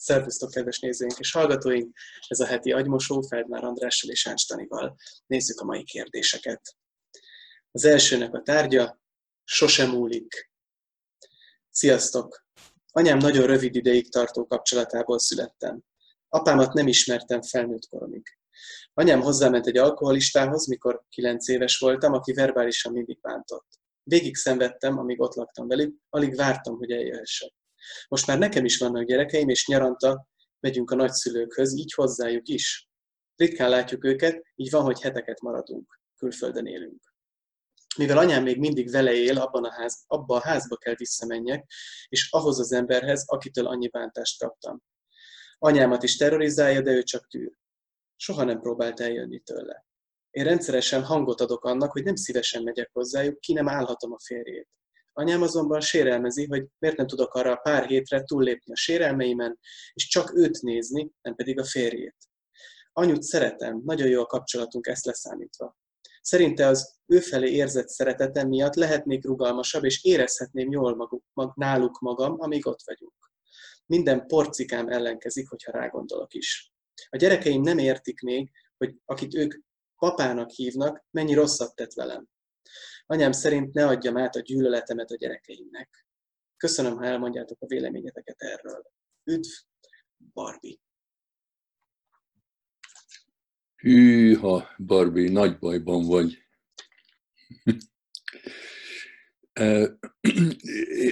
Szervusztok, kedves nézőink és hallgatóink! Ez a heti agymosó Feldmár Andrással és Ánstanival. Nézzük a mai kérdéseket. Az elsőnek a tárgya sosem múlik. Sziasztok! Anyám nagyon rövid ideig tartó kapcsolatából születtem. Apámat nem ismertem felnőtt koromig. Anyám hozzáment egy alkoholistához, mikor kilenc éves voltam, aki verbálisan mindig bántott. Végig szenvedtem, amíg ott laktam velük, alig vártam, hogy eljöhessek. Most már nekem is vannak gyerekeim, és nyaranta megyünk a nagyszülőkhöz, így hozzájuk is. Ritkán látjuk őket, így van, hogy heteket maradunk, külföldön élünk. Mivel anyám még mindig vele él, abban a ház, abba a házba kell visszamenjek, és ahhoz az emberhez, akitől annyi bántást kaptam. Anyámat is terrorizálja, de ő csak tűr. Soha nem próbált eljönni tőle. Én rendszeresen hangot adok annak, hogy nem szívesen megyek hozzájuk, ki nem állhatom a férjét. Anyám azonban sérelmezi, hogy miért nem tudok arra a pár hétre túllépni a sérelmeimen, és csak őt nézni, nem pedig a férjét. Anyut szeretem, nagyon jó a kapcsolatunk ezt leszámítva. Szerinte az ő felé érzett szeretetem miatt lehetnék rugalmasabb, és érezhetném jól maguk, mag, náluk magam, amíg ott vagyunk. Minden porcikám ellenkezik, hogyha rágondolok is. A gyerekeim nem értik még, hogy akit ők papának hívnak, mennyi rosszat tett velem. Anyám szerint ne adjam át a gyűlöletemet a gyerekeimnek. Köszönöm, ha elmondjátok a véleményeteket erről. Üdv, Barbie! Hűha, Barbie, nagy bajban vagy.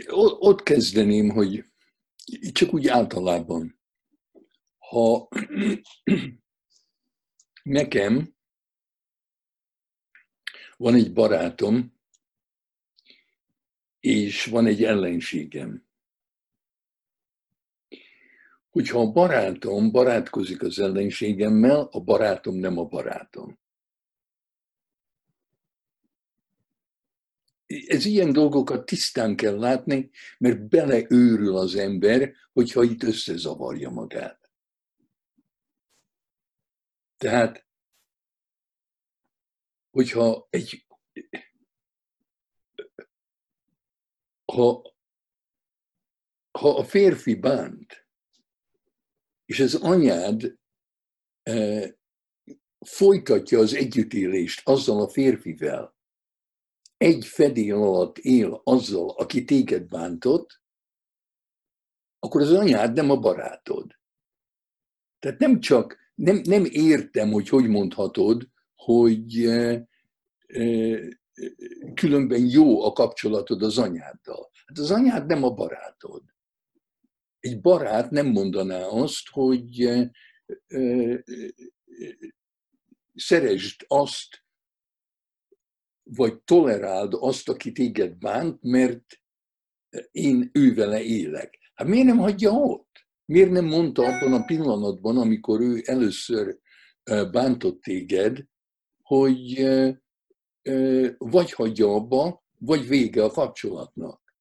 Ott kezdeném, hogy csak úgy általában, ha nekem van egy barátom, és van egy ellenségem. Hogyha a barátom barátkozik az ellenségemmel, a barátom nem a barátom. Ez ilyen dolgokat tisztán kell látni, mert beleőrül az ember, hogyha itt összezavarja magát. Tehát hogyha egy ha, ha a férfi bánt, és az anyád e, folytatja az együttélést azzal a férfivel, egy fedél alatt él azzal, aki téged bántott, akkor az anyád nem a barátod. Tehát nem csak, nem, nem értem, hogy hogy mondhatod, hogy különben jó a kapcsolatod az anyáddal. Hát az anyád nem a barátod. Egy barát nem mondaná azt, hogy szeresd azt, vagy toleráld azt, aki téged bánt, mert én ővele élek. Hát miért nem hagyja ott? Miért nem mondta abban a pillanatban, amikor ő először bántott téged, hogy vagy hagyja abba, vagy vége a kapcsolatnak.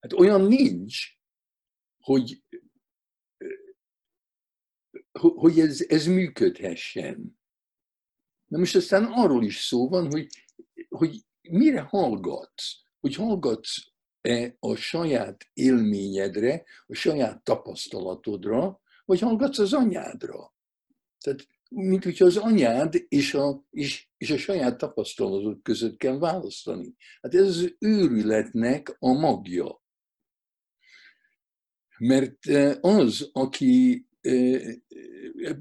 Hát olyan nincs, hogy, hogy ez, ez működhessen. Na most aztán arról is szó van, hogy, hogy mire hallgatsz, hogy hallgatsz-e a saját élményedre, a saját tapasztalatodra, vagy hallgatsz az anyádra. Tehát mint hogyha az anyád és a, és, és a saját tapasztalatod között kell választani. Hát ez az őrületnek a magja. Mert e, az, aki e, e,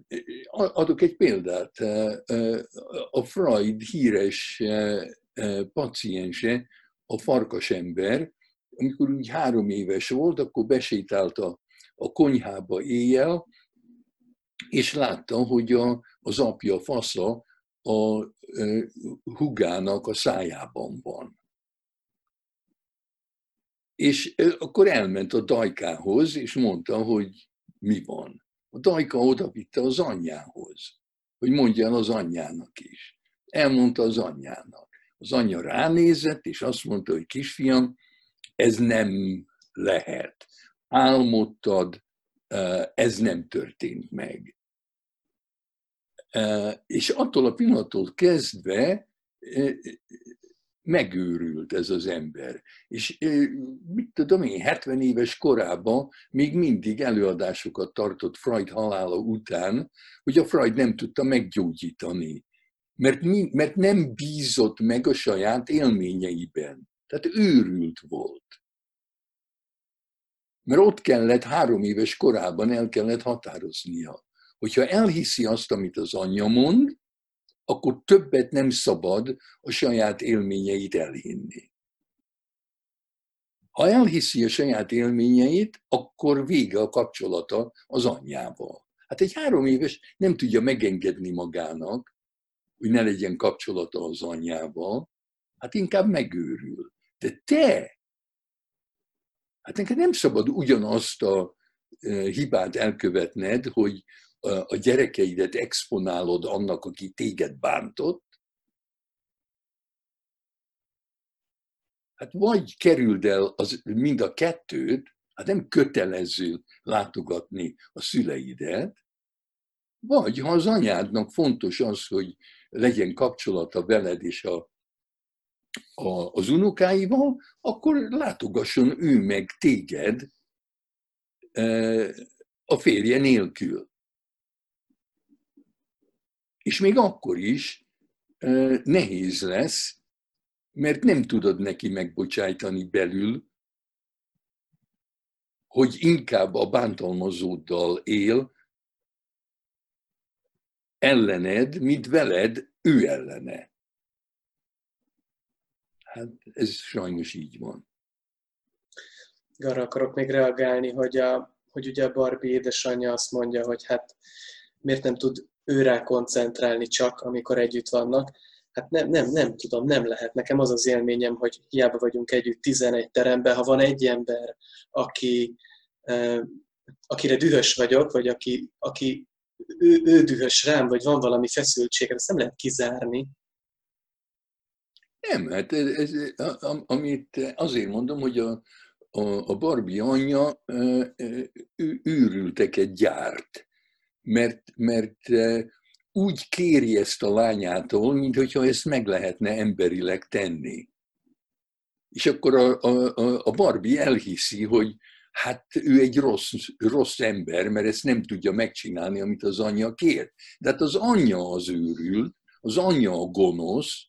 adok egy példát, a Freud híres paciense, a farkasember, amikor úgy három éves volt, akkor besétált a, a konyhába éjjel, és látta, hogy a, az apja fasza a e, hugának a szájában van. És e, akkor elment a dajkához, és mondta, hogy mi van. A dajka oda vitte az anyjához, hogy mondja az anyjának is. Elmondta az anyjának. Az anyja ránézett, és azt mondta, hogy kisfiam, ez nem lehet. Álmodtad, ez nem történt meg. És attól a pillanattól kezdve megőrült ez az ember. És mit tudom én, 70 éves korában még mindig előadásokat tartott Freud halála után, hogy a Freud nem tudta meggyógyítani. Mert, mert nem bízott meg a saját élményeiben. Tehát őrült volt. Mert ott kellett, három éves korában el kellett határoznia. Hogyha elhiszi azt, amit az anyja mond, akkor többet nem szabad a saját élményeit elhinni. Ha elhiszi a saját élményeit, akkor vége a kapcsolata az anyjával. Hát egy három éves nem tudja megengedni magának, hogy ne legyen kapcsolata az anyjával, hát inkább megőrül. De te, hát neked nem szabad ugyanazt a e, hibát elkövetned, hogy a gyerekeidet exponálod annak, aki téged bántott, hát vagy kerüld el az, mind a kettőt, hát nem kötelező látogatni a szüleidet, vagy ha az anyádnak fontos az, hogy legyen kapcsolata veled és a, a, az unokáival, akkor látogasson ő meg téged e, a férje nélkül. És még akkor is nehéz lesz, mert nem tudod neki megbocsájtani belül, hogy inkább a bántalmazóddal él ellened, mint veled ő ellene. Hát ez sajnos így van. Arra akarok még reagálni, hogy, a, hogy ugye a Barbie édesanyja azt mondja, hogy hát miért nem tud őrá koncentrálni csak, amikor együtt vannak. Hát nem, nem, nem tudom, nem lehet. Nekem az az élményem, hogy hiába vagyunk együtt 11 teremben, ha van egy ember, aki, akire dühös vagyok, vagy aki, aki ő, ő dühös rám, vagy van valami feszültség, ezt nem lehet kizárni. Nem, hát ez, ez, amit azért mondom, hogy a, a, a Barbie anyja őrülteket gyárt mert, mert úgy kéri ezt a lányától, mintha ezt meg lehetne emberileg tenni. És akkor a, a, a Barbie elhiszi, hogy hát ő egy rossz, rossz ember, mert ezt nem tudja megcsinálni, amit az anyja kér. De hát az anyja az őrült, az anyja a gonosz,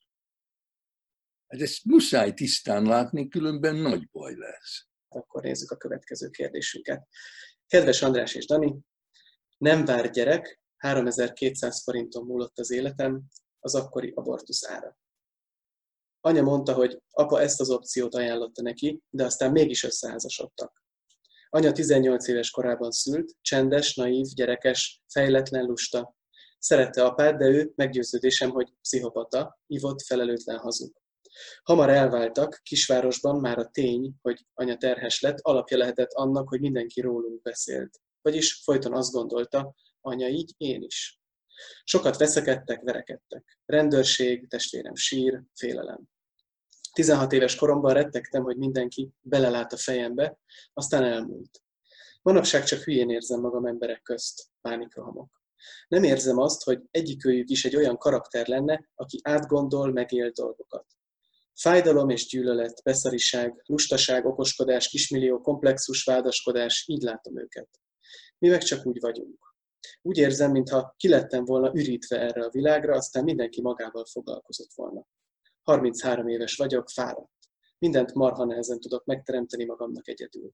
hát ezt muszáj tisztán látni, különben nagy baj lesz. Akkor nézzük a következő kérdésünket. Kedves András és Dani, nem vár gyerek, 3200 forinton múlott az életem, az akkori abortusz ára. Anya mondta, hogy apa ezt az opciót ajánlotta neki, de aztán mégis összeházasodtak. Anya 18 éves korában szült, csendes, naív, gyerekes, fejletlen, lusta. Szerette apát, de ő meggyőződésem, hogy pszichopata, ivott, felelőtlen hazug. Hamar elváltak, kisvárosban már a tény, hogy anya terhes lett, alapja lehetett annak, hogy mindenki rólunk beszélt. Vagyis folyton azt gondolta, anya így, én is. Sokat veszekedtek, verekedtek. Rendőrség, testvérem sír, félelem. 16 éves koromban rettegtem, hogy mindenki belelát a fejembe, aztán elmúlt. Manapság csak hülyén érzem magam emberek közt, pánikrohamok. Nem érzem azt, hogy egyikőjük is egy olyan karakter lenne, aki átgondol, megél dolgokat. Fájdalom és gyűlölet, beszariság, lustaság, okoskodás, kismillió, komplexus, vádaskodás, így látom őket. Mi meg csak úgy vagyunk. Úgy érzem, mintha kilettem volna ürítve erre a világra, aztán mindenki magával foglalkozott volna. 33 éves vagyok, fáradt. Mindent marha nehezen tudok megteremteni magamnak egyedül.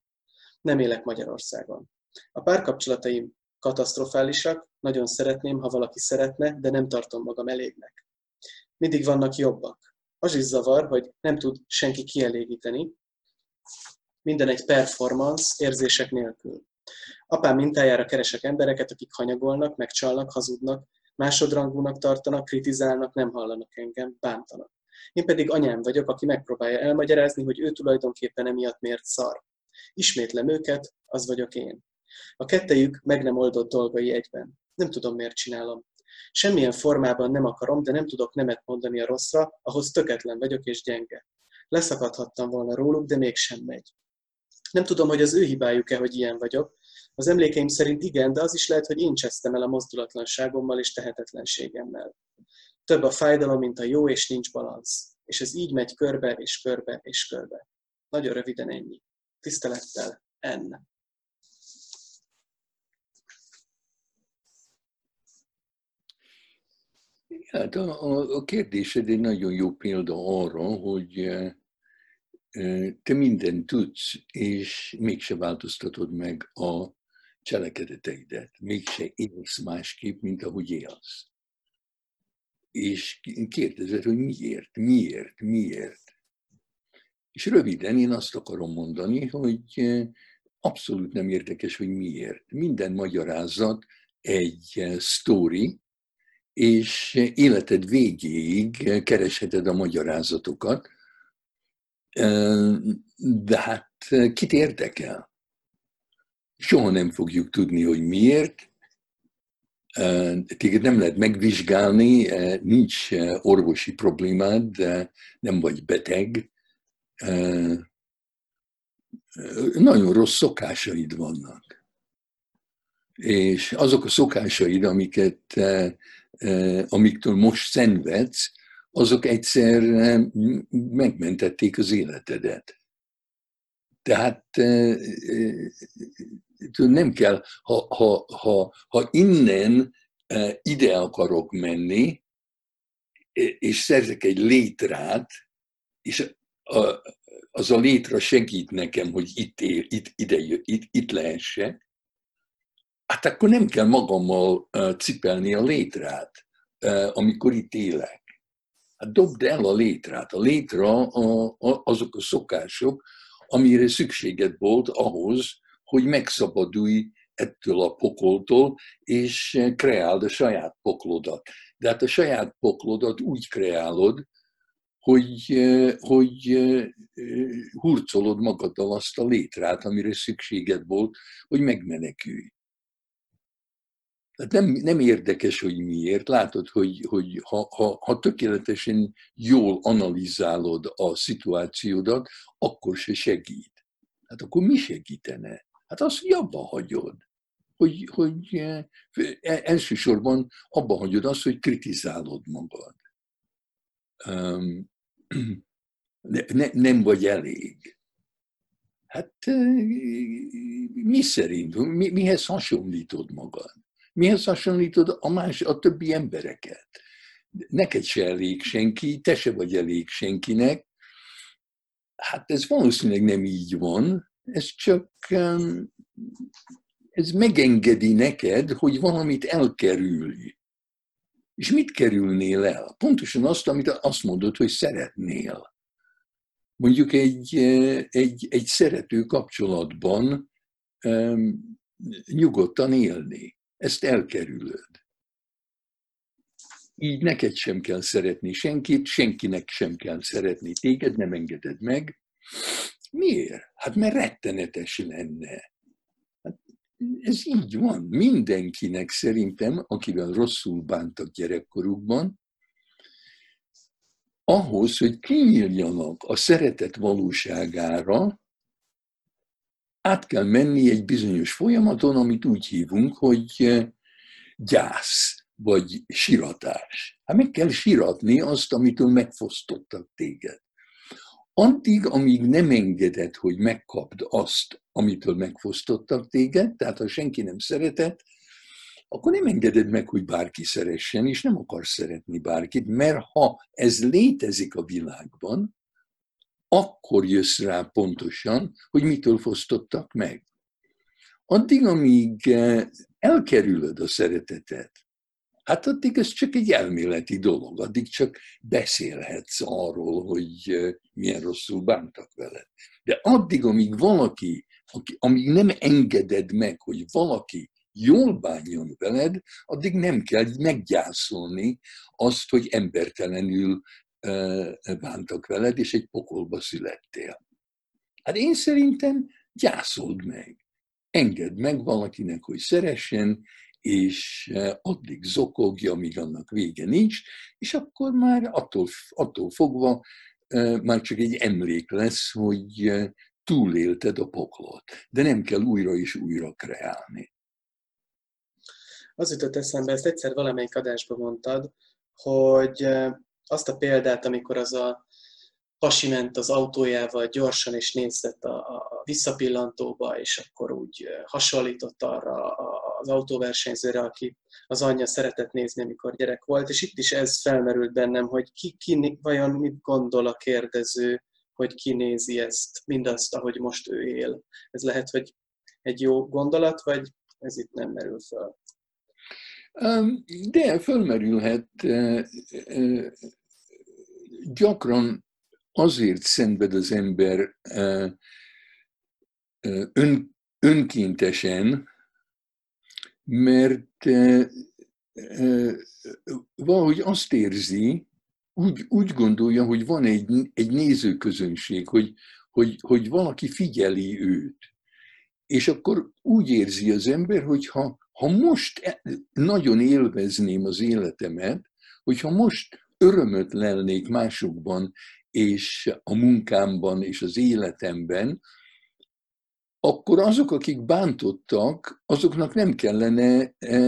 Nem élek Magyarországon. A párkapcsolataim katasztrofálisak, nagyon szeretném, ha valaki szeretne, de nem tartom magam elégnek. Mindig vannak jobbak. Az is zavar, hogy nem tud senki kielégíteni. Minden egy performance érzések nélkül. Apám mintájára keresek embereket, akik hanyagolnak, megcsalnak, hazudnak, másodrangúnak tartanak, kritizálnak, nem hallanak engem, bántanak. Én pedig anyám vagyok, aki megpróbálja elmagyarázni, hogy ő tulajdonképpen emiatt miért szar. Ismétlem őket, az vagyok én. A kettejük meg nem oldott dolgai egyben. Nem tudom, miért csinálom. Semmilyen formában nem akarom, de nem tudok nemet mondani a rosszra, ahhoz töketlen vagyok és gyenge. Leszakadhattam volna róluk, de mégsem megy. Nem tudom, hogy az ő hibájuk-e, hogy ilyen vagyok. Az emlékeim szerint igen, de az is lehet, hogy én csesztem el a mozdulatlanságommal és tehetetlenségemmel. Több a fájdalom, mint a jó, és nincs balansz. és ez így megy körbe, és körbe, és körbe. Nagyon röviden ennyi. Tisztelettel, N. Hát a, a, a kérdésed egy nagyon jó példa arra, hogy e, e, te mindent tudsz, és mégse változtatod meg a cselekedeteidet, mégse élsz másképp, mint ahogy élsz. És kérdezed, hogy miért, miért, miért. És röviden én azt akarom mondani, hogy e, abszolút nem érdekes, hogy miért. Minden magyarázat egy story, és életed végéig keresheted a magyarázatokat, de hát kit érdekel? Soha nem fogjuk tudni, hogy miért. Téged nem lehet megvizsgálni, nincs orvosi problémád, nem vagy beteg. Nagyon rossz szokásaid vannak. És azok a szokásaid, amiket amiktől most szenvedsz, azok egyszer megmentették az életedet. Tehát nem kell, ha, ha, ha, ha innen ide akarok menni, és szerzek egy létrát, és az a létra segít nekem, hogy itt, él, itt, ide, itt, itt lehessek, hát akkor nem kell magammal cipelni a létrát, amikor itt élek. Hát dobd el a létrát. A létra azok a szokások, amire szükséged volt ahhoz, hogy megszabadulj ettől a pokoltól, és kreáld a saját poklodat. De hát a saját poklodat úgy kreálod, hogy, hogy hurcolod magaddal azt a létrát, amire szükséged volt, hogy megmenekülj. Tehát nem, nem érdekes, hogy miért. Látod, hogy, hogy ha, ha, ha tökéletesen jól analizálod a szituációdat, akkor se segít. Hát akkor mi segítene? Hát azt, hogy abba hagyod. Hogy, hogy e, elsősorban abba hagyod azt, hogy kritizálod magad. Ne, ne, nem vagy elég. Hát mi szerint, mi, mihez hasonlítod magad? Mihez hasonlítod a, más, a többi embereket? Neked se elég senki, te se vagy elég senkinek. Hát ez valószínűleg nem így van, ez csak ez megengedi neked, hogy valamit elkerülj. És mit kerülnél el? Pontosan azt, amit azt mondod, hogy szeretnél. Mondjuk egy, egy, egy szerető kapcsolatban nyugodtan élni ezt elkerülöd. Így neked sem kell szeretni senkit, senkinek sem kell szeretni téged, nem engeded meg. Miért? Hát mert rettenetes lenne. Hát ez így van. Mindenkinek szerintem, akivel rosszul bántak gyerekkorukban, ahhoz, hogy kinyíljanak a szeretet valóságára, át kell menni egy bizonyos folyamaton, amit úgy hívunk, hogy eh, gyász, vagy siratás. Hát meg kell siratni azt, amitől megfosztottak téged. Addig, amíg nem engeded, hogy megkapd azt, amitől megfosztottak téged, tehát ha senki nem szeretett, akkor nem engeded meg, hogy bárki szeressen, és nem akarsz szeretni bárkit, mert ha ez létezik a világban, akkor jössz rá pontosan, hogy mitől fosztottak meg. Addig, amíg eh, elkerülöd a szeretetet, hát addig ez csak egy elméleti dolog, addig csak beszélhetsz arról, hogy eh, milyen rosszul bántak veled. De addig, amíg valaki, amíg nem engeded meg, hogy valaki jól bánjon veled, addig nem kell meggyászolni azt, hogy embertelenül bántak veled, és egy pokolba születtél. Hát én szerintem gyászold meg. Engedd meg valakinek, hogy szeressen, és addig zokogja, amíg annak vége nincs, és akkor már attól, attól fogva már csak egy emlék lesz, hogy túlélted a poklot. De nem kell újra és újra kreálni. Az jutott eszembe, ezt egyszer valamelyik adásban mondtad, hogy azt a példát, amikor az a pasi ment az autójával gyorsan, és nézett a, a visszapillantóba, és akkor úgy hasonlított arra az autóversenyzőre, aki az anyja szeretett nézni, amikor gyerek volt, és itt is ez felmerült bennem, hogy ki, ki vajon mit gondol a kérdező, hogy kinézi ezt, mindazt, ahogy most ő él. Ez lehet, hogy egy jó gondolat, vagy ez itt nem merül fel? De fölmerülhet. Gyakran azért szenved az ember ön, önkéntesen, mert valahogy azt érzi, úgy, úgy gondolja, hogy van egy, egy nézőközönség, hogy, hogy, hogy valaki figyeli őt. És akkor úgy érzi az ember, hogy ha, ha most e, nagyon élvezném az életemet, hogyha most örömöt lelnék másokban, és a munkámban, és az életemben, akkor azok, akik bántottak, azoknak nem kellene, e,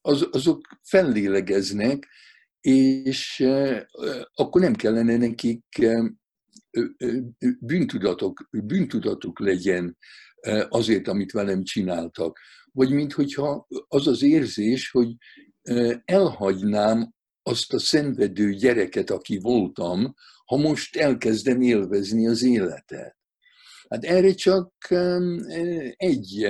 az, azok fellélegeznek, és e, akkor nem kellene nekik bűntudatok, bűntudatuk legyen azért, amit velem csináltak. Vagy minthogyha az az érzés, hogy elhagynám azt a szenvedő gyereket, aki voltam, ha most elkezdem élvezni az életet. Hát erre csak egy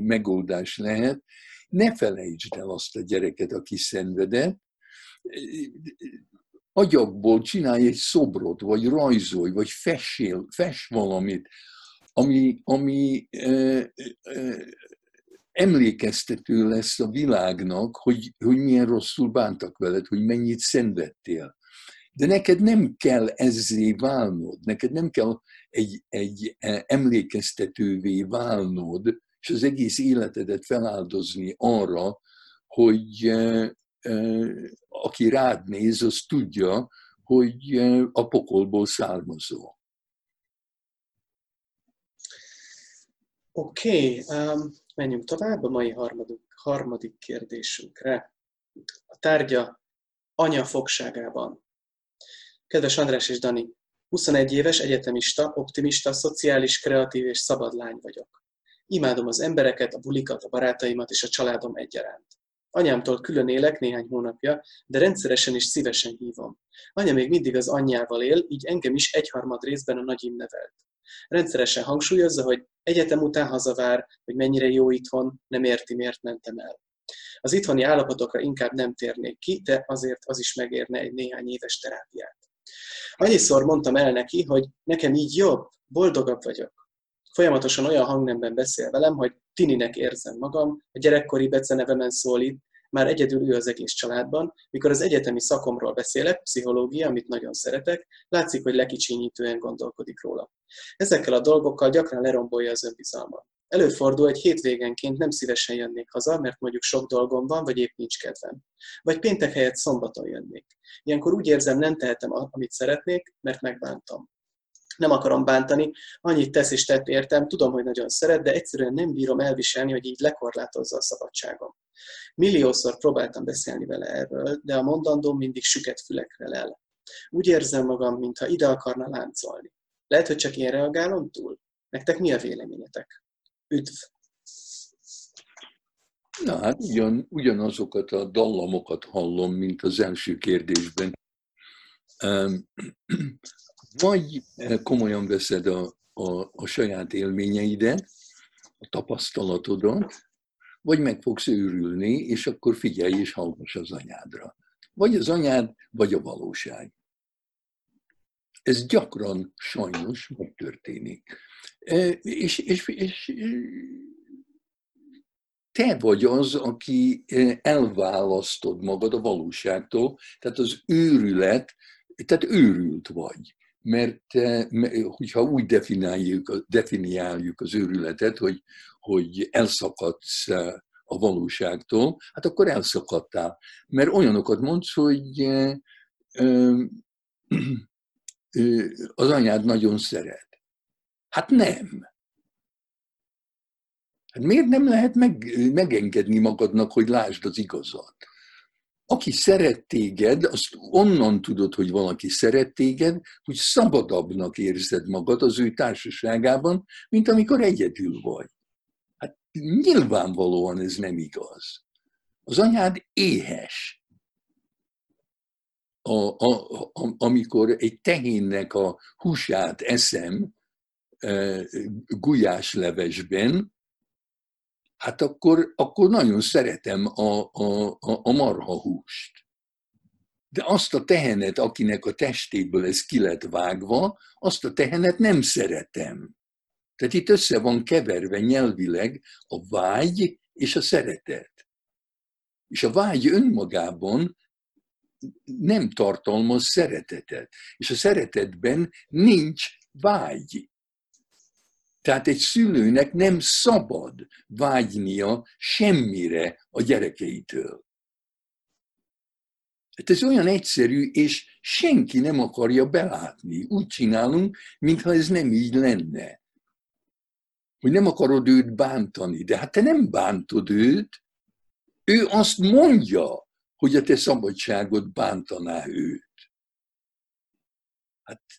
megoldás lehet. Ne felejtsd el azt a gyereket, aki szenvedett, agyakból csinálj egy szobrot, vagy rajzolj, vagy fessél, fess valamit, ami, ami ö, ö, emlékeztető lesz a világnak, hogy, hogy milyen rosszul bántak veled, hogy mennyit szenvedtél. De neked nem kell ezzé válnod, neked nem kell egy, egy e, emlékeztetővé válnod, és az egész életedet feláldozni arra, hogy aki rád néz, az tudja, hogy a pokolból származó. Oké, okay, um, menjünk tovább a mai harmadik, harmadik kérdésünkre. A tárgya anya fogságában. Kedves András és Dani, 21 éves egyetemista, optimista, szociális, kreatív és szabad lány vagyok. Imádom az embereket, a bulikat, a barátaimat és a családom egyaránt. Anyámtól külön élek néhány hónapja, de rendszeresen és szívesen hívom. Anya még mindig az anyjával él, így engem is egyharmad részben a nagyim nevelt. Rendszeresen hangsúlyozza, hogy egyetem után hazavár, hogy mennyire jó itthon, nem érti, miért mentem el. Az itthoni állapotokra inkább nem térnék ki, de azért az is megérne egy néhány éves terápiát. Annyiszor mondtam el neki, hogy nekem így jobb, boldogabb vagyok. Folyamatosan olyan hangnemben beszél velem, hogy tininek érzem magam, a gyerekkori becenevemen szólít, már egyedül ő az egész családban, mikor az egyetemi szakomról beszélek, pszichológia, amit nagyon szeretek, látszik, hogy lekicsinyítően gondolkodik róla. Ezekkel a dolgokkal gyakran lerombolja az önbizalmat. Előfordul, hogy hétvégenként nem szívesen jönnék haza, mert mondjuk sok dolgom van, vagy épp nincs kedvem. Vagy péntek helyett szombaton jönnék. Ilyenkor úgy érzem, nem tehetem, amit szeretnék, mert megbántam nem akarom bántani, annyit tesz és tett értem, tudom, hogy nagyon szeret, de egyszerűen nem bírom elviselni, hogy így lekorlátozza a szabadságom. Milliószor próbáltam beszélni vele erről, de a mondandóm mindig süket fülekre lel. Úgy érzem magam, mintha ide akarna láncolni. Lehet, hogy csak én reagálom túl? Nektek mi a véleményetek? Üdv! Na hát ugyan, ugyanazokat a dallamokat hallom, mint az első kérdésben vagy eh, komolyan veszed a, a, a saját élményeidet, a tapasztalatodat, vagy meg fogsz őrülni, és akkor figyelj és hallgass az anyádra. Vagy az anyád, vagy a valóság. Ez gyakran sajnos megtörténik. Eh, és, és, és te vagy az, aki eh, elválasztod magad a valóságtól, tehát az őrület, tehát őrült vagy mert eh, hogyha úgy definiáljuk, definiáljuk az őrületet, hogy, hogy elszakadsz eh, a valóságtól, hát akkor elszakadtál. Mert olyanokat mondsz, hogy eh, az anyád nagyon szeret. Hát nem. Hát miért nem lehet meg, megengedni magadnak, hogy lásd az igazat? Aki szeret téged, azt onnan tudod, hogy valaki szeret téged, hogy szabadabbnak érzed magad az ő társaságában, mint amikor egyedül vagy. Hát nyilvánvalóan ez nem igaz. Az anyád éhes. A, a, a, amikor egy tehénnek a húsát eszem e, gulyáslevesben, hát akkor, akkor nagyon szeretem a, a, a marha húst. De azt a tehenet, akinek a testéből ez ki lett vágva, azt a tehenet nem szeretem. Tehát itt össze van keverve nyelvileg a vágy és a szeretet. És a vágy önmagában nem tartalmaz szeretetet. És a szeretetben nincs vágy. Tehát egy szülőnek nem szabad vágynia semmire a gyerekeitől. Hát ez olyan egyszerű, és senki nem akarja belátni. Úgy csinálunk, mintha ez nem így lenne. Hogy nem akarod őt bántani, de hát te nem bántod őt, ő azt mondja, hogy a te szabadságod bántaná őt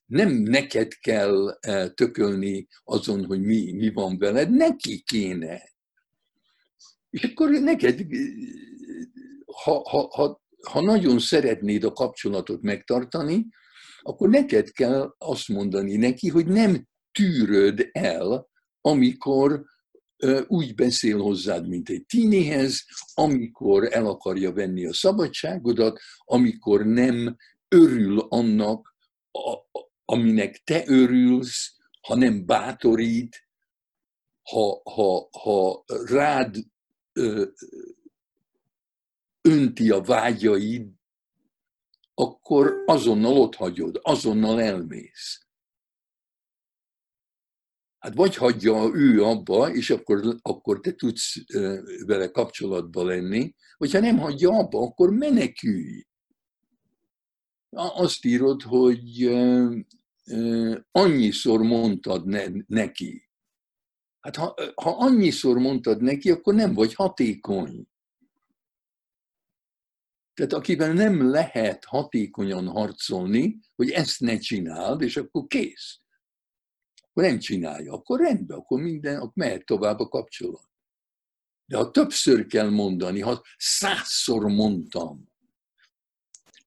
nem neked kell eh, tökölni azon, hogy mi, mi van veled, neki kéne. És akkor neked, eh, ha, ha, ha, ha nagyon szeretnéd a kapcsolatot megtartani, akkor neked kell azt mondani neki, hogy nem tűröd el, amikor eh, úgy beszél hozzád, mint egy tínéhez, amikor el akarja venni a szabadságodat, amikor nem örül annak, aminek te örülsz, ha nem bátorít, ha, ha, ha rád ö, önti a vágyaid, akkor azonnal ott hagyod, azonnal elmész. Hát vagy hagyja ő abba, és akkor, akkor te tudsz vele kapcsolatba lenni, vagy ha nem hagyja abba, akkor menekülj azt írod, hogy annyiszor mondtad ne, neki. Hát ha, ha annyiszor mondtad neki, akkor nem vagy hatékony. Tehát akivel nem lehet hatékonyan harcolni, hogy ezt ne csináld, és akkor kész. Akkor nem csinálja, akkor rendben, akkor minden, akkor mehet tovább a kapcsolat. De ha többször kell mondani, ha százszor mondtam,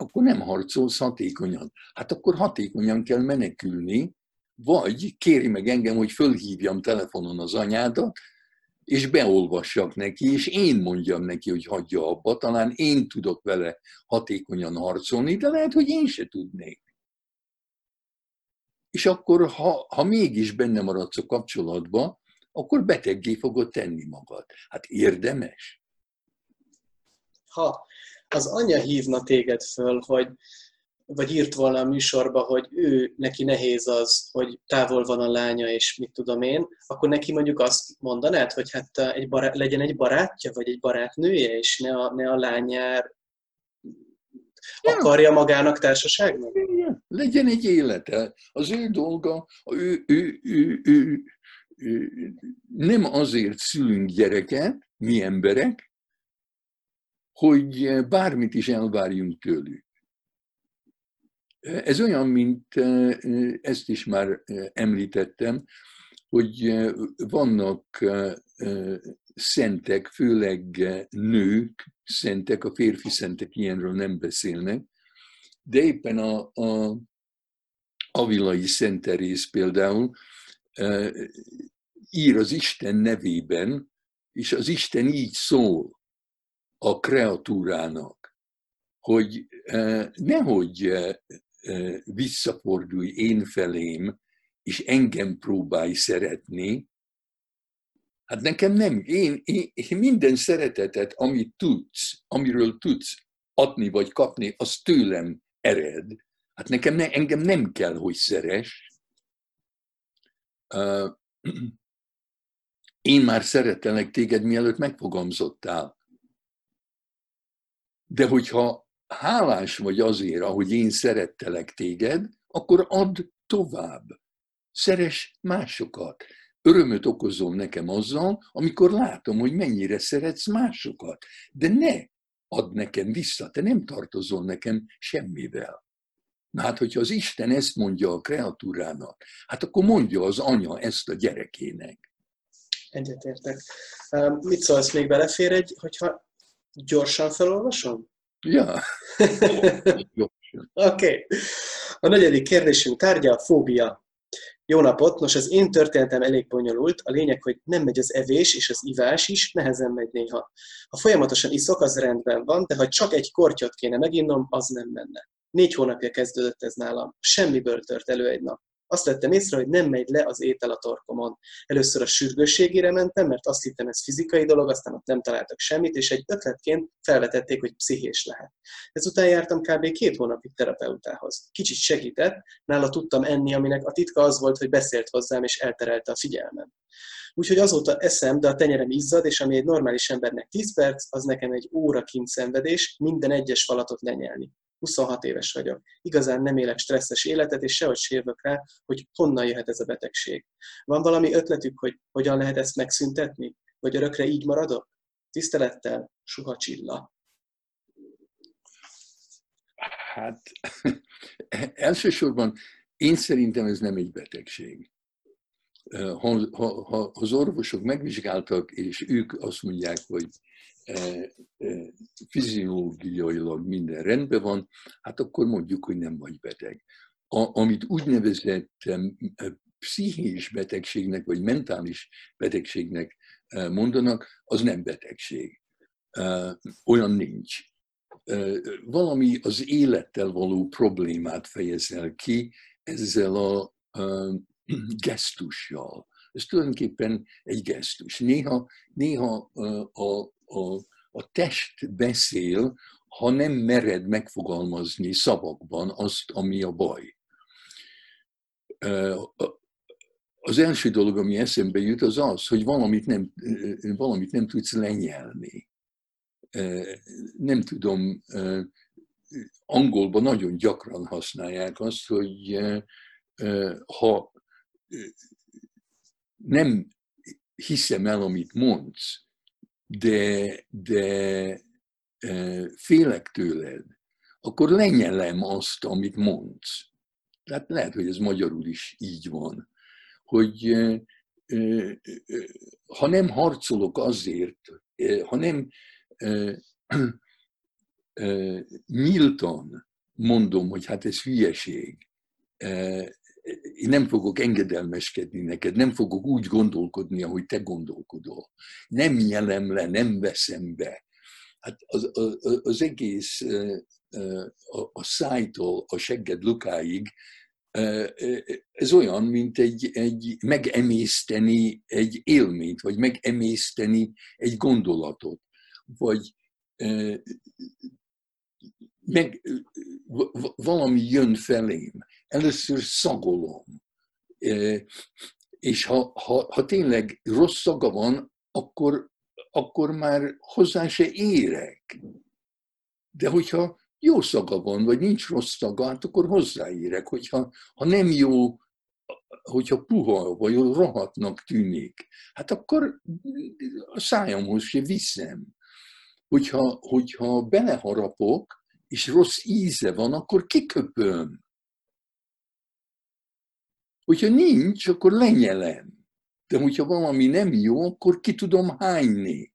akkor nem harcolsz hatékonyan. Hát akkor hatékonyan kell menekülni, vagy kéri meg engem, hogy fölhívjam telefonon az anyádat, és beolvassak neki, és én mondjam neki, hogy hagyja abba, talán én tudok vele hatékonyan harcolni, de lehet, hogy én se tudnék. És akkor, ha, ha mégis benne maradsz a kapcsolatba, akkor beteggé fogod tenni magad. Hát érdemes. Ha az anya hívna téged föl, hogy vagy írt volna a műsorba, hogy ő neki nehéz az, hogy távol van a lánya, és mit tudom én, akkor neki mondjuk azt mondanád, hogy hát egy barát, legyen egy barátja, vagy egy barátnője, és ne a, ne a lányár ja. akarja magának társaságnak? Ja. Legyen egy élete. Az ő dolga, ő, ő, ő, ő, ő, nem azért szülünk gyereket, mi emberek, hogy eh, bármit is elvárjunk tőlük. Ez olyan, mint eh, ezt is már eh, említettem, hogy vannak szentek, főleg nők, szentek, a férfi szentek ilyenről nem beszélnek, de éppen a, a Avilai Szenterész például ír az Isten nevében, és az Isten így szól, a kreatúrának, hogy e, nehogy e, e, visszafordulj én felém, és engem próbálj szeretni, hát nekem nem, én, én, én minden szeretetet, amit tudsz, amiről tudsz adni vagy kapni, az tőlem ered. Hát nekem ne, engem nem kell, hogy szeres. Én már szerettelek téged, mielőtt megfogamzottál. De hogyha hálás vagy azért, ahogy én szerettelek téged, akkor add tovább. Szeres másokat. Örömöt okozom nekem azzal, amikor látom, hogy mennyire szeretsz másokat. De ne ad nekem vissza, te nem tartozol nekem semmivel. Na hát, hogyha az Isten ezt mondja a kreatúrának, hát akkor mondja az anya ezt a gyerekének. Egyetértek. Mit szólsz, még belefér egy, hogyha gyorsan felolvasom? Ja. Oké. okay. A negyedik kérdésünk tárgya a fóbia. Jó napot! Nos, az én történetem elég bonyolult. A lényeg, hogy nem megy az evés, és az ivás is nehezen megy néha. Ha folyamatosan iszok, az rendben van, de ha csak egy kortyot kéne meginnom, az nem menne. Négy hónapja kezdődött ez nálam. Semmiből tört elő egy nap azt vettem észre, hogy nem megy le az étel a torkomon. Először a sürgősségére mentem, mert azt hittem, ez fizikai dolog, aztán ott nem találtak semmit, és egy ötletként felvetették, hogy pszichés lehet. Ezután jártam kb. két hónapig terapeutához. Kicsit segített, nála tudtam enni, aminek a titka az volt, hogy beszélt hozzám, és elterelte a figyelmem. Úgyhogy azóta eszem, de a tenyerem izzad, és ami egy normális embernek 10 perc, az nekem egy óra szenvedés, minden egyes falatot lenyelni. 26 éves vagyok. Igazán nem élek stresszes életet, és sehogy sérvök rá, hogy honnan jöhet ez a betegség. Van valami ötletük, hogy hogyan lehet ezt megszüntetni? Vagy örökre így maradok? Tisztelettel, Suha Csilla. Hát elsősorban én szerintem ez nem egy betegség. Ha, ha, ha az orvosok megvizsgáltak, és ők azt mondják, hogy fiziológiailag minden rendben van, hát akkor mondjuk, hogy nem vagy beteg. A, amit úgynevezett e, pszichés betegségnek, vagy mentális betegségnek mondanak, az nem betegség. Olyan nincs. Valami az élettel való problémát fejezel ki ezzel a gesztussal. Ez tulajdonképpen egy gesztus. Néha, néha a, a, a test beszél, ha nem mered megfogalmazni szavakban azt, ami a baj. Az első dolog, ami eszembe jut, az az, hogy valamit nem, valamit nem tudsz lenyelni. Nem tudom, angolban nagyon gyakran használják azt, hogy ha nem hiszem el, amit mondsz, de, de félek tőled, akkor lenyelem azt, amit mondsz. Tehát lehet, hogy ez magyarul is így van, hogy ha nem harcolok azért, ha nem nyíltan mondom, hogy hát ez hülyeség, én nem fogok engedelmeskedni neked, nem fogok úgy gondolkodni, ahogy te gondolkodol. Nem nyelem le, nem veszem be. Hát az, az, az egész a, a szájtól a segged lukáig ez olyan, mint egy, egy megemészteni egy élményt, vagy megemészteni egy gondolatot, vagy meg, valami jön felém először szagolom. És ha, ha, ha tényleg rossz szaga van, akkor, akkor már hozzá se érek. De hogyha jó szaga van, vagy nincs rossz szaga, hát akkor hozzáérek. Hogyha ha nem jó, hogyha puha, vagy rohatnak tűnik, hát akkor a szájamhoz se viszem. Hogyha, hogyha beleharapok, és rossz íze van, akkor kiköpöm. Hogyha nincs, akkor lenyelem. De hogyha valami nem jó, akkor ki tudom hányni.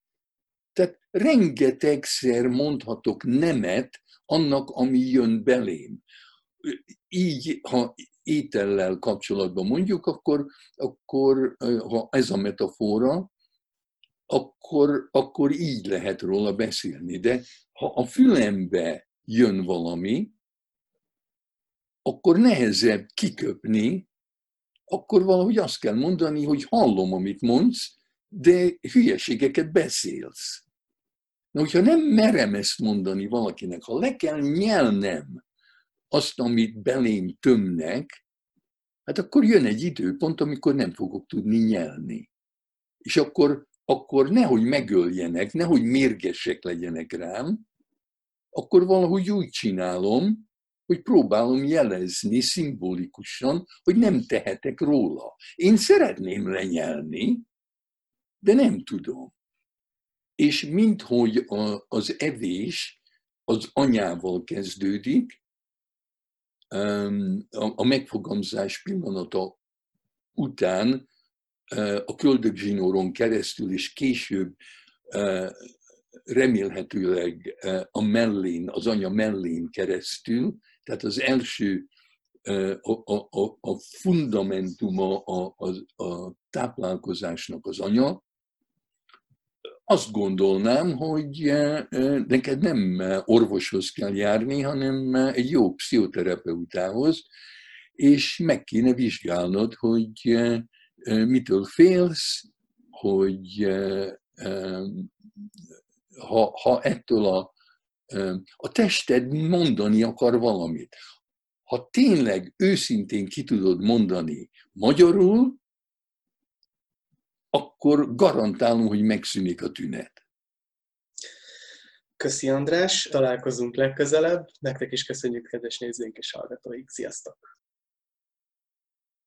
Tehát rengetegszer mondhatok nemet annak, ami jön belém. Így, ha étellel kapcsolatban mondjuk, akkor, akkor ha ez a metafora, akkor, akkor így lehet róla beszélni. De ha a fülembe jön valami, akkor nehezebb kiköpni, akkor valahogy azt kell mondani, hogy hallom, amit mondsz, de hülyeségeket beszélsz. Na, hogyha nem merem ezt mondani valakinek, ha le kell nyelnem azt, amit belém tömnek, hát akkor jön egy időpont, amikor nem fogok tudni nyelni. És akkor, akkor nehogy megöljenek, nehogy mérgesek legyenek rám, akkor valahogy úgy csinálom, hogy próbálom jelezni szimbolikusan, hogy nem tehetek róla. Én szeretném lenyelni, de nem tudom. és minthogy a, az evés az anyával kezdődik, a megfogalmazás pillanata után a köldögzsinóron keresztül, és később remélhetőleg a mellén, az anya mellén keresztül, tehát az első a, a, a, a fundamentuma a, a, a táplálkozásnak az anya, azt gondolnám, hogy neked nem orvoshoz kell járni, hanem egy jó pszichoterapeutához, és meg kéne vizsgálnod, hogy mitől félsz, hogy ha, ha ettől a, a tested mondani akar valamit. Ha tényleg őszintén ki tudod mondani magyarul, akkor garantálom, hogy megszűnik a tünet. Köszi András, találkozunk legközelebb. Nektek is köszönjük, kedves nézőink és hallgatóink. Sziasztok!